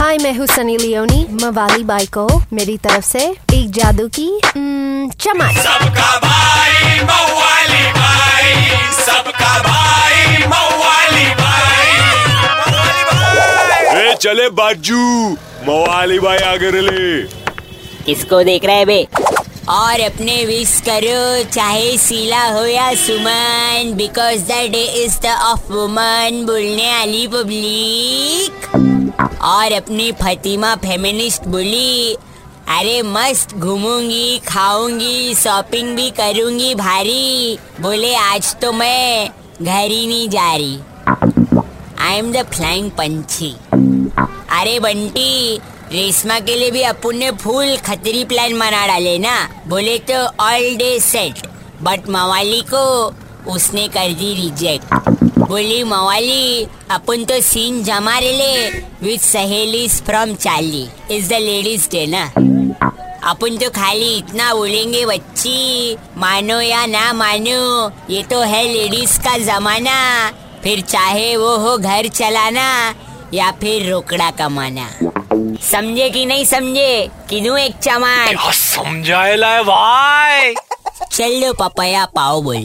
हाय मैं हूँ सनी लियोनी मवाली बाई को मेरी तरफ़ से एक जादू की mm, चमक। सबका भाई मवाली भाई सबका भाई मवाली भाई। मवाली भाई ए चले बाजू मवाली भाई आगे ले किसको देख रहे है बे? और अपने विश करो चाहे सीला हो या Suman because the day is the of woman बोलने वाली पब्लिक और अपनी फतिमा फेमिनिस्ट बोली, अरे मस्त घूमूँगी, खाऊँगी शॉपिंग भी करूँगी भारी। बोले, आज तो मैं घर ही नहीं जा रही। आई एम द फ्लाइंग पंछी। अरे बंटी, रेशमा के लिए भी अपन ने फुल खतरी प्लान बना डाले ना। बोले तो ऑल डे सेट बट मवाली को उसने कर दी रिजेक्ट बोली मवाली अपन तो सीन जमा ले विथ सहेलीज फ्रॉम चाली इज़ द लेडीज़ डे ना अपन तो खाली इतना बोलेंगे बच्ची मानो या ना मानो ये तो है लेडीज़ का जमाना. फिर चाहे वो हो घर चलाना या फिर रोकड़ा कमाना. समझे कि नहीं समझे? किनू एक चमार क्या समझाएला भाई। चल लो पपया पाओ बोल।